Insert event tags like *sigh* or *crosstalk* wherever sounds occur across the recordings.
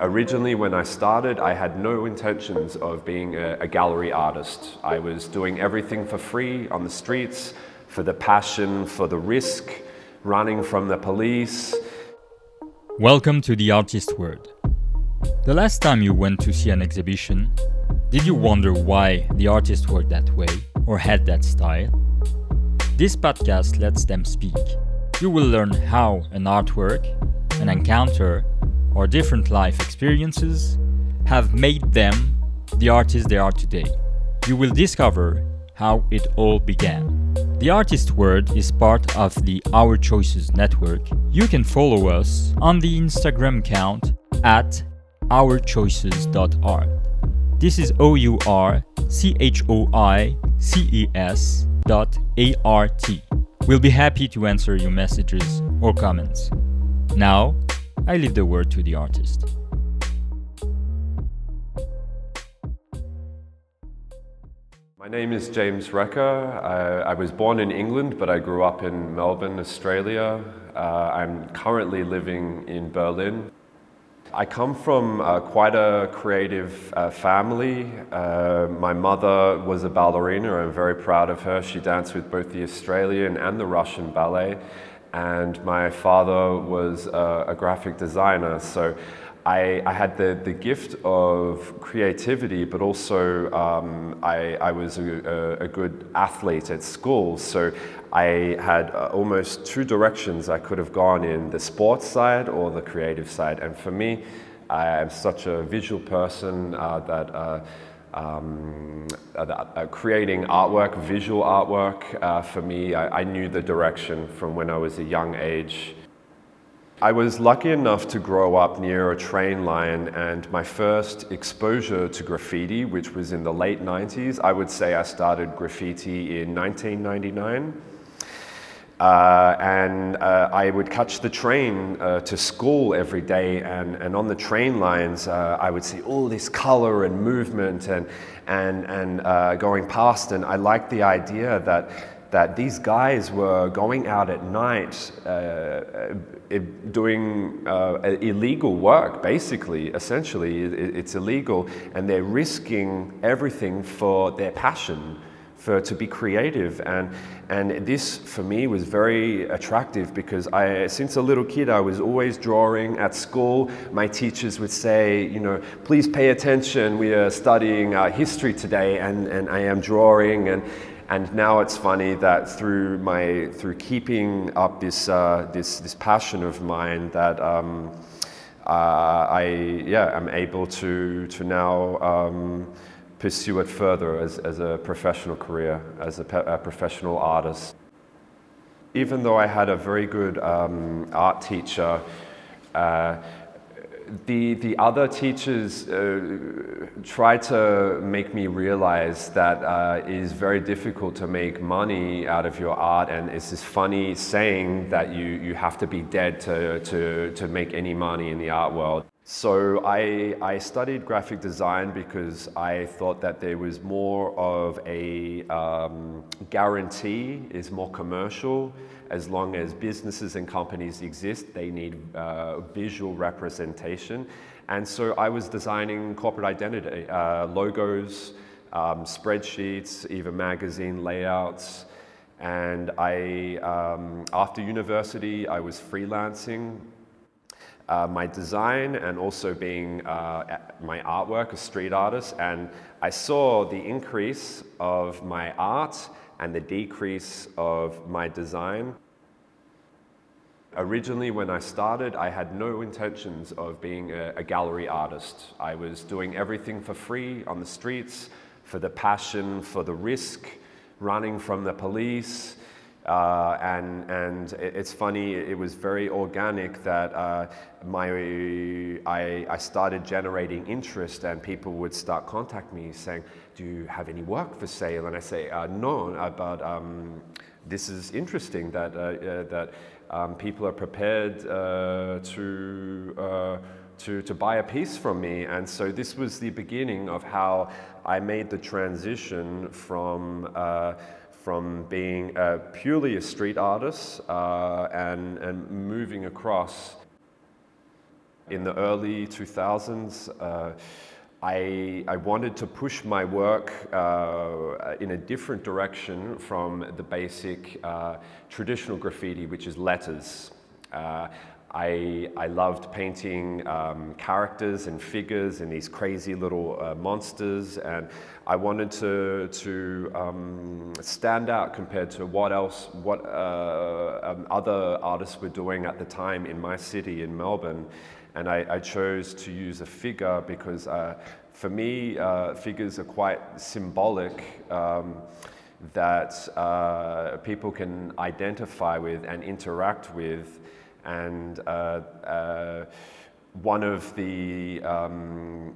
Originally, when I started, I had no intentions of being a, a, gallery artist. I was doing everything for free on the streets, for the passion, for the risk, running from the police. Welcome to the Artist Word. The last time you went to see an exhibition, did you wonder why the artist worked that way or had that style? This podcast lets them speak. You will learn how an artwork, an encounter, or different life experiences have made them the artists they are today. You will discover how it all began. The Artist Word is part of the Our Choices network. You can follow us on the Instagram account at ourchoices.art. This is O U R C H O I C E S dot A R T. We'll be happy to answer your messages or comments. Now, I leave the word to the artist. My name is James Reka. I, I, was born in England, but I grew up in Melbourne, Australia. Uh, I'm currently living in Berlin. I come from uh, quite a creative uh, family. Uh, my mother was a ballerina. I'm very proud of her. She danced with both the Australian and the Russian ballet and my father was a, a graphic designer. So I, I, had the, the gift of creativity, but also um, I, I, was a, a, good athlete at school. So I had uh, almost two directions I could have gone in the sports side or the creative side. And for me, I am such a visual person uh, that. Uh, um, uh, uh, creating artwork, visual artwork, uh, for me, I, I, knew the direction from when I was a young age. I was lucky enough to grow up near a train line, and my first exposure to graffiti, which was in the late 90s, I would say I started graffiti in 1999. Uh, and uh, I would catch the train uh, to school every day, and, and on the train lines, uh, I would see all this color and movement and, and, and uh, going past. And I liked the idea that, that these guys were going out at night uh, doing illegal work, basically, essentially. It's illegal, and they're risking everything for their passion for to be creative. And and this for me was very attractive because I since a little kid I was always drawing at school. My teachers would say you know please pay attention. We are studying uh, history today and and I am drawing. And and now it's funny that through my through keeping up this uh, this this passion of mine that um, uh, I yeah I'm able to to now um, pursue it further as, as a professional career, as a, a professional artist. Even though I had a very good um, art teacher, uh, the, the other teachers uh, try to make me realize that uh, it is very difficult to make money out of your art, and it's this funny saying that you, you have to be dead to, to, to make any money in the art world. So I, I studied graphic design because I thought that there was more of a um, guarantee, is more commercial. As long as businesses and companies exist, they need uh, visual representation. And so I was designing corporate identity, uh, logos, um, spreadsheets, even magazine layouts. And I, um, after university, I was freelancing uh, my design and also being uh, my artwork, a street artist, and I saw the increase of my art and the decrease of my design. Originally, when I started, I had no intentions of being a, a gallery artist. I was doing everything for free on the streets, for the passion, for the risk, running from the police. Uh, and and it's funny, it was very organic that uh, my, I, I started generating interest and people would start contacting me saying, do you have any work for sale? And I say, uh, no, uh, but um, this is interesting that, uh, uh, that um, people are prepared to, to, to buy a piece from me. And so this was the beginning of how I made the transition from from being purely a street artist uh, and, and moving across. In the early 2000s, uh, I, I, wanted to push my work uh, in a different direction from the basic uh, traditional graffiti, which is letters. Uh, I, I loved painting um, characters and figures and these crazy little uh, monsters, and I wanted to, to um, stand out compared to what else, what uh, um, other artists were doing at the time in my city in Melbourne. And I, I chose to use a figure because uh, for me, uh, figures are quite symbolic. Um, that uh, people can identify with and interact with and uh, uh, one of the um,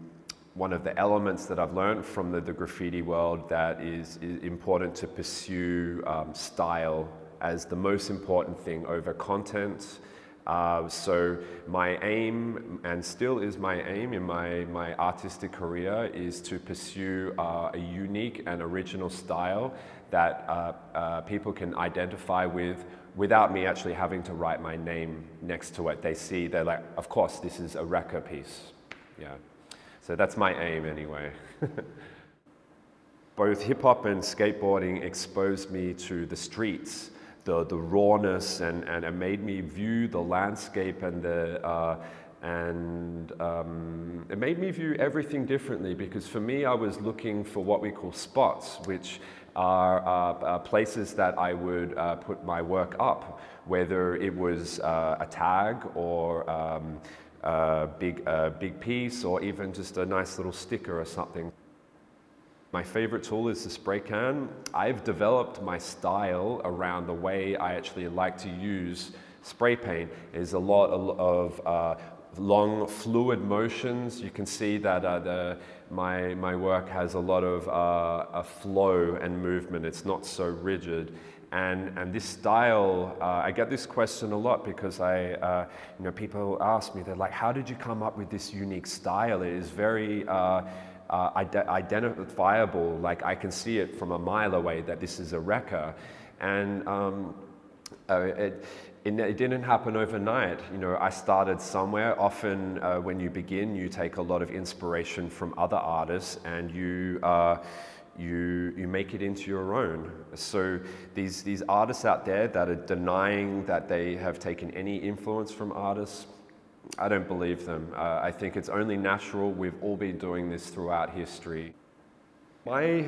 one of the elements that I've learned from the, the graffiti world that is, is important to pursue um, style as the most important thing over content. Uh, so my aim, and still is my aim in my, my artistic career, is to pursue uh, a unique and original style that uh, uh people can identify with without me actually having to write my name next to it. They see, they're like, of course, this is a Reka piece. Yeah. So that's my aim anyway. *laughs* Both hip hop and skateboarding exposed me to the streets, the, the rawness, and, and it made me view the landscape and the, uh, and um, it made me view everything differently because for me, I was looking for what we call spots, which are uh, uh, places that I would uh, put my work up, whether it was uh, a tag or um, a big, big piece or even just a nice little sticker or something. My favorite tool is the spray can. I've developed my style around the way I actually like to use spray paint. Is a lot of uh, long fluid motions. You can see that uh, the, my, my work has a lot of uh, a flow and movement. It's not so rigid. And, and this style, uh, I get this question a lot because I, uh, you know, people ask me, they're like, how did you come up with this unique style? It is very uh, uh, identifiable. Like I can see it from a mile away that this is a Reka. And um, it, it, didn't happen overnight. You know, I started somewhere. Often, uh, when you begin, you take a lot of inspiration from other artists, and you uh, you you make it into your own. So these these artists out there that are denying that they have taken any influence from artists. I don't believe them. Uh, I think it's only natural. We've all been doing this throughout history. My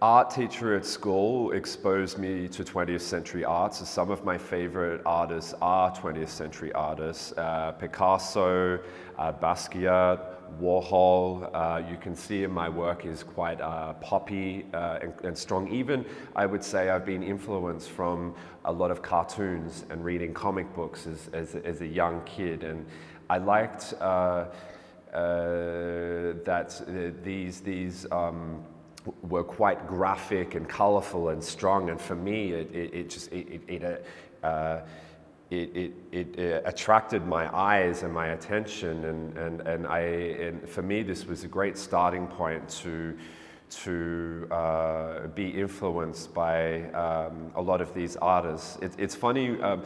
art teacher at school exposed me to 20th century art. So some of my favorite artists are 20th century artists uh, Picasso, uh, Basquiat, Warhol. Uh, you can see in my work is quite uh, poppy uh, and, and, strong. Even I would say I've been influenced from a lot of cartoons and reading comic books as, as, as a young kid. And I liked uh, that these, these um, were quite graphic and colorful and strong. And for me, it, it, it just it, it, uh, it, it, it, attracted my eyes and my attention. And, and, and, I, and for me, this was a great starting point to, to uh, be influenced by um, a lot of these artists. It, it's funny, um,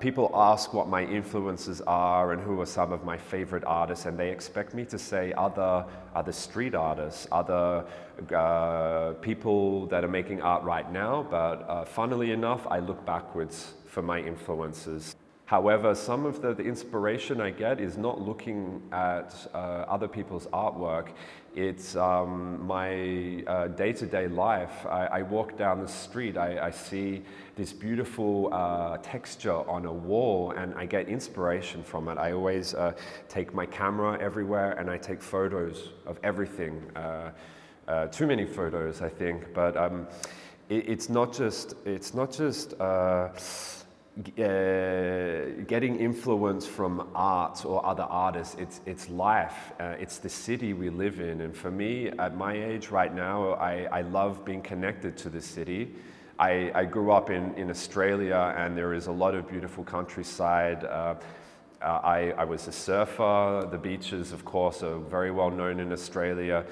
people ask what my influences are and who are some of my favorite artists, and they expect me to say other, other street artists, other uh, people that are making art right now. But uh, funnily enough, I look backwards for my influences. However, some of the, the, inspiration I get is not looking at uh, other people's artwork. It's um, my day to day life. I, I, walk down the street, I, I see this beautiful uh, texture on a wall, and I get inspiration from it. I always uh, take my camera everywhere and I take photos of everything. Uh, uh, too many photos, I think, but um, it, it's not just, it's not just uh, uh, getting influence from art or other artists, it's, it's life, uh, it's the city we live in. And for me, at my age right now, I, I love being connected to the city. I, I grew up in, in Australia and there is a lot of beautiful countryside. Uh, uh I, I was a surfer. The beaches, of course, are very well known in Australia.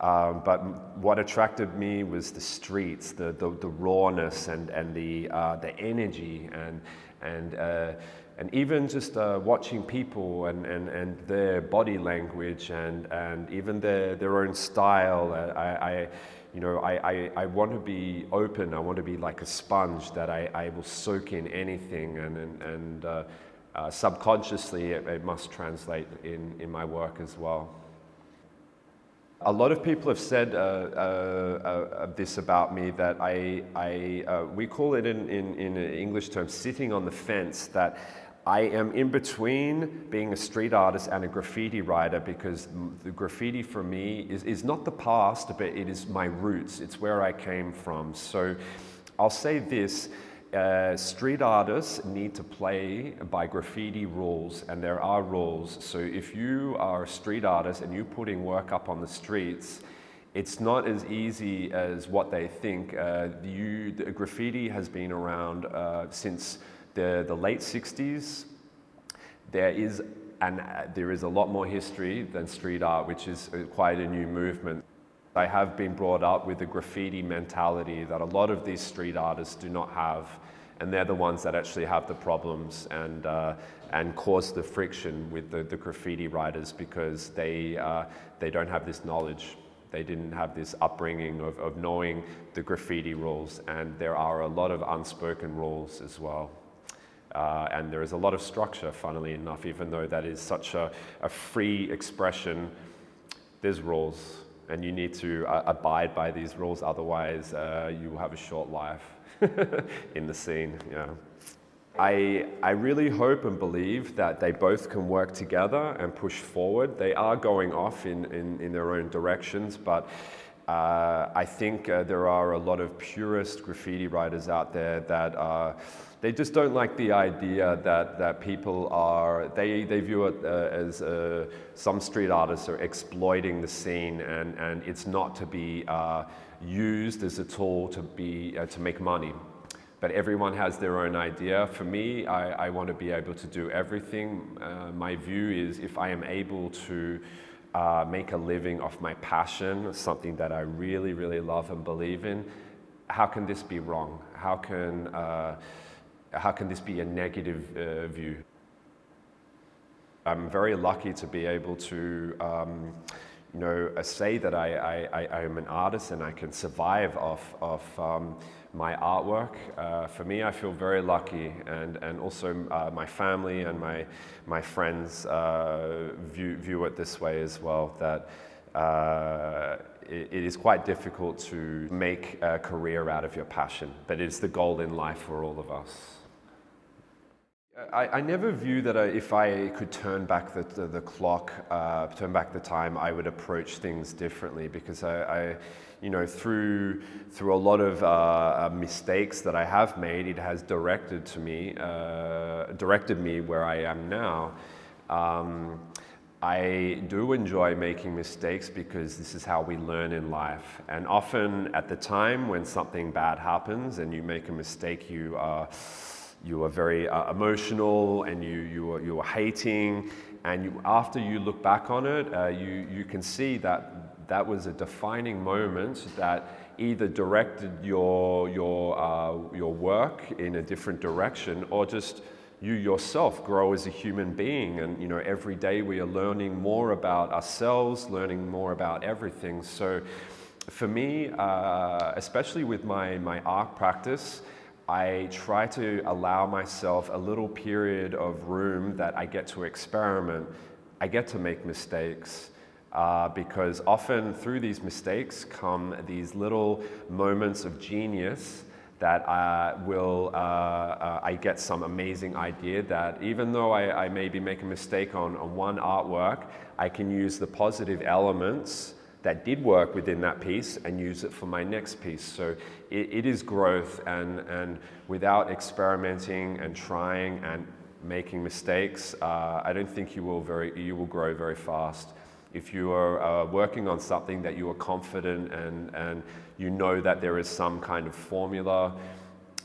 Um, but what attracted me was the streets, the, the, the rawness and, and the, uh, the energy and, and, uh, and even just uh, watching people and, and, and their body language and, and even their, their own style, I, I you know, I, I, I want to be open. I want to be like a sponge that I, I will soak in anything and, and, and uh, uh, subconsciously it, it, must translate in, in my work as well. A lot of people have said uh, uh, uh this about me that I, I uh, we call it in, in, in English terms sitting on the fence, that I am in between being a street artist and a graffiti writer because the graffiti for me is, is not the past, but it is my roots. It's where I came from. So I'll say this uh, street artists need to play by graffiti rules, and there are rules. So if you are a street artist and you're putting work up on the streets, it's not as easy as what they think. Uh, you, the graffiti has been around uh, since the, the late 60s. There is, and uh, there is a lot more history than street art, which is uh, quite a new movement. I have been brought up with a graffiti mentality that a lot of these street artists do not have, and they're the ones that actually have the problems and, uh, and cause the friction with the, the graffiti writers because they, uh, they don't have this knowledge. They didn't have this upbringing of, of knowing the graffiti rules, and there are a lot of unspoken rules as well. Uh, and there is a lot of structure, funnily enough, even though that is such a, a free expression, there's rules and you need to uh, abide by these rules, otherwise, uh, you will have a short life *laughs* in the scene. Yeah. I, I really hope and believe that they both can work together and push forward. They are going off in, in, in their own directions, but uh, I think uh, there are a lot of purist graffiti writers out there that are they just don't like the idea that, that people are, they, they view it uh, as uh, some street artists are exploiting the scene and, and it's not to be uh, used as a tool to, be, uh, to make money. But everyone has their own idea. For me, I, I want to be able to do everything. Uh, my view is if I am able to uh, make a living off my passion, something that I really, really love and believe in, how can this be wrong? How can how can this be a negative uh, view? I'm very lucky to be able to, um, you know, uh, say that I, I, I, am an artist and I can survive off of um, my artwork. Uh, for me, I feel very lucky, and, and also uh, my family and my, my friends uh, view, view it this way as well. That uh, it, it is quite difficult to make a career out of your passion, but it's the goal in life for all of us. I, I, never view that I, if I could turn back the, the, the clock, uh, turn back the time, I would approach things differently because I, I you know, through, through a lot of uh, uh, mistakes that I have made, it has directed to me, uh, directed me where I am now. Um, I do enjoy making mistakes because this is how we learn in life. And often at the time when something bad happens and you make a mistake, you are you are very uh, emotional and you, you, are, you are hating. And you, after you look back on it, uh, you, you can see that that was a defining moment that either directed your, your, uh, your work in a different direction or just you yourself grow as a human being. And you know, every day we are learning more about ourselves, learning more about everything. So for me, uh, especially with my, my art practice, I try to allow myself a little period of room that I get to experiment. I get to make mistakes. Uh, because often through these mistakes come these little moments of genius that uh, will, uh, uh I get some amazing idea that even though I, I maybe make a mistake on, on one artwork, I can use the positive elements that did work within that piece and use it for my next piece. So it, it is growth, and, and without experimenting and trying and making mistakes, uh, I don't think you will, very, you will grow very fast. If you are uh, working on something that you are confident and, and you know that there is some kind of formula,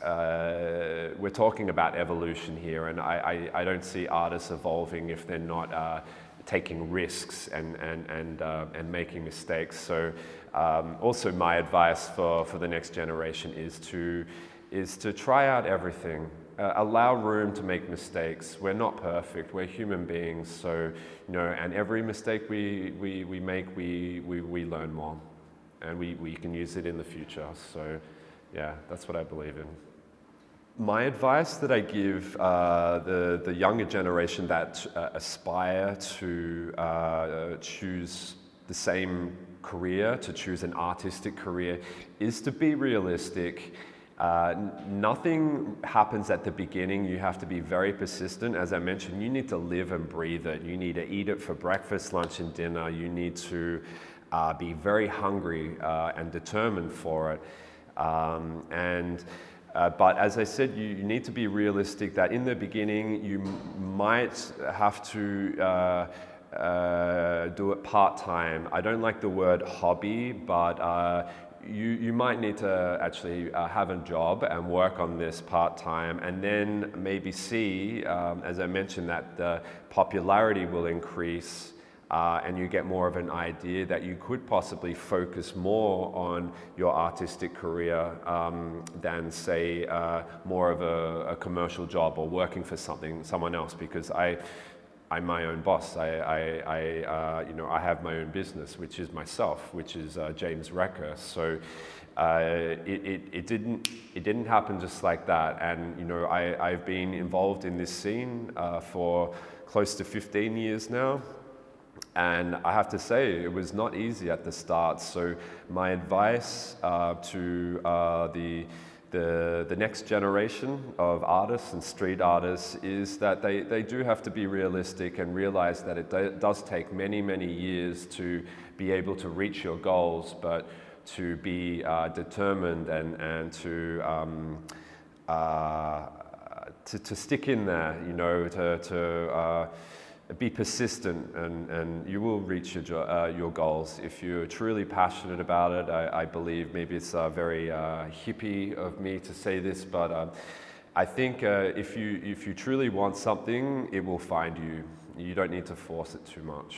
uh, we're talking about evolution here, and I, I, I, don't see artists evolving if they're not uh, taking risks and, and, and, uh, and making mistakes. So um, also my advice for, for the next generation is to, is to try out everything. Uh, allow room to make mistakes. We're not perfect. We're human beings. So, you know, and every mistake we, we, we make, we, we, we learn more. And we, we can use it in the future. So, yeah, that's what I believe in. My advice that I give uh, the, the younger generation that uh, aspire to uh, choose the same career, to choose an artistic career, is to be realistic uh, nothing happens at the beginning. You have to be very persistent. As I mentioned, you need to live and breathe it. You need to eat it for breakfast, lunch, and dinner. You need to uh, be very hungry uh, and determined for it. Um, and uh, but as I said, you, you, need to be realistic that in the beginning you m- might have to uh, uh, do it part time. I don't like the word hobby, but uh, you, you might need to actually uh, have a job and work on this part time, and then maybe see, um, as I mentioned, that the popularity will increase. Uh, and you get more of an idea that you could possibly focus more on your artistic career um, than, say, uh, more of a, a, commercial job or working for something, someone else. Because I, I'm my own boss. I, I, I uh, you know, I have my own business, which is myself, which is uh, James Reka. So uh, it, it, it, didn't, it didn't happen just like that. And you know, I, I've been involved in this scene uh, for close to 15 years now. And I have to say, it was not easy at the start. So my advice uh, to uh, the the, the next generation of artists and street artists is that they, they do have to be realistic and realize that it do, does take many, many years to be able to reach your goals, but to be uh, determined and, and to, um, uh, to, to stick in there, you know, to, to uh, be persistent and, and you will reach your, uh, your goals. If you're truly passionate about it, I, I believe maybe it's uh, very uh, hippie of me to say this, but um, I think uh, if, you, if you truly want something, it will find you. You don't need to force it too much.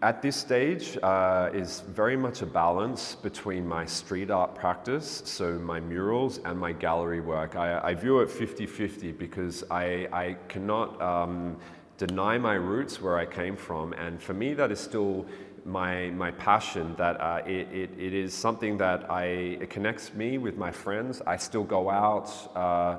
At this stage uh, is very much a balance between my street art practice, so my murals, and my gallery work. I, I view it 50 50 because I, I cannot um, deny my roots where I came from. And for me, that is still my, my passion, that uh, it, it, it is something that I, it connects me with my friends. I still go out. Uh,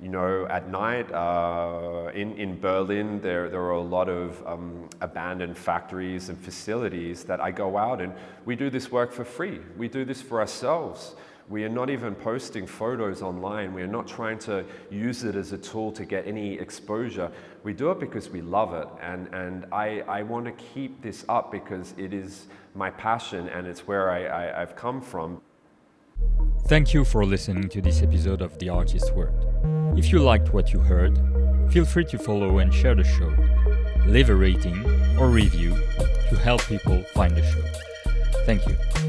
you know, at night uh, in, in Berlin, there, there are a lot of um, abandoned factories and facilities that I go out and we do this work for free. We do this for ourselves. We are not even posting photos online. We are not trying to use it as a tool to get any exposure. We do it because we love it. And, and I, I want to keep this up because it is my passion and it's where I, I, I've come from. Thank you for listening to this episode of The Artist Word. If you liked what you heard, feel free to follow and share the show, leave a rating or review to help people find the show. Thank you.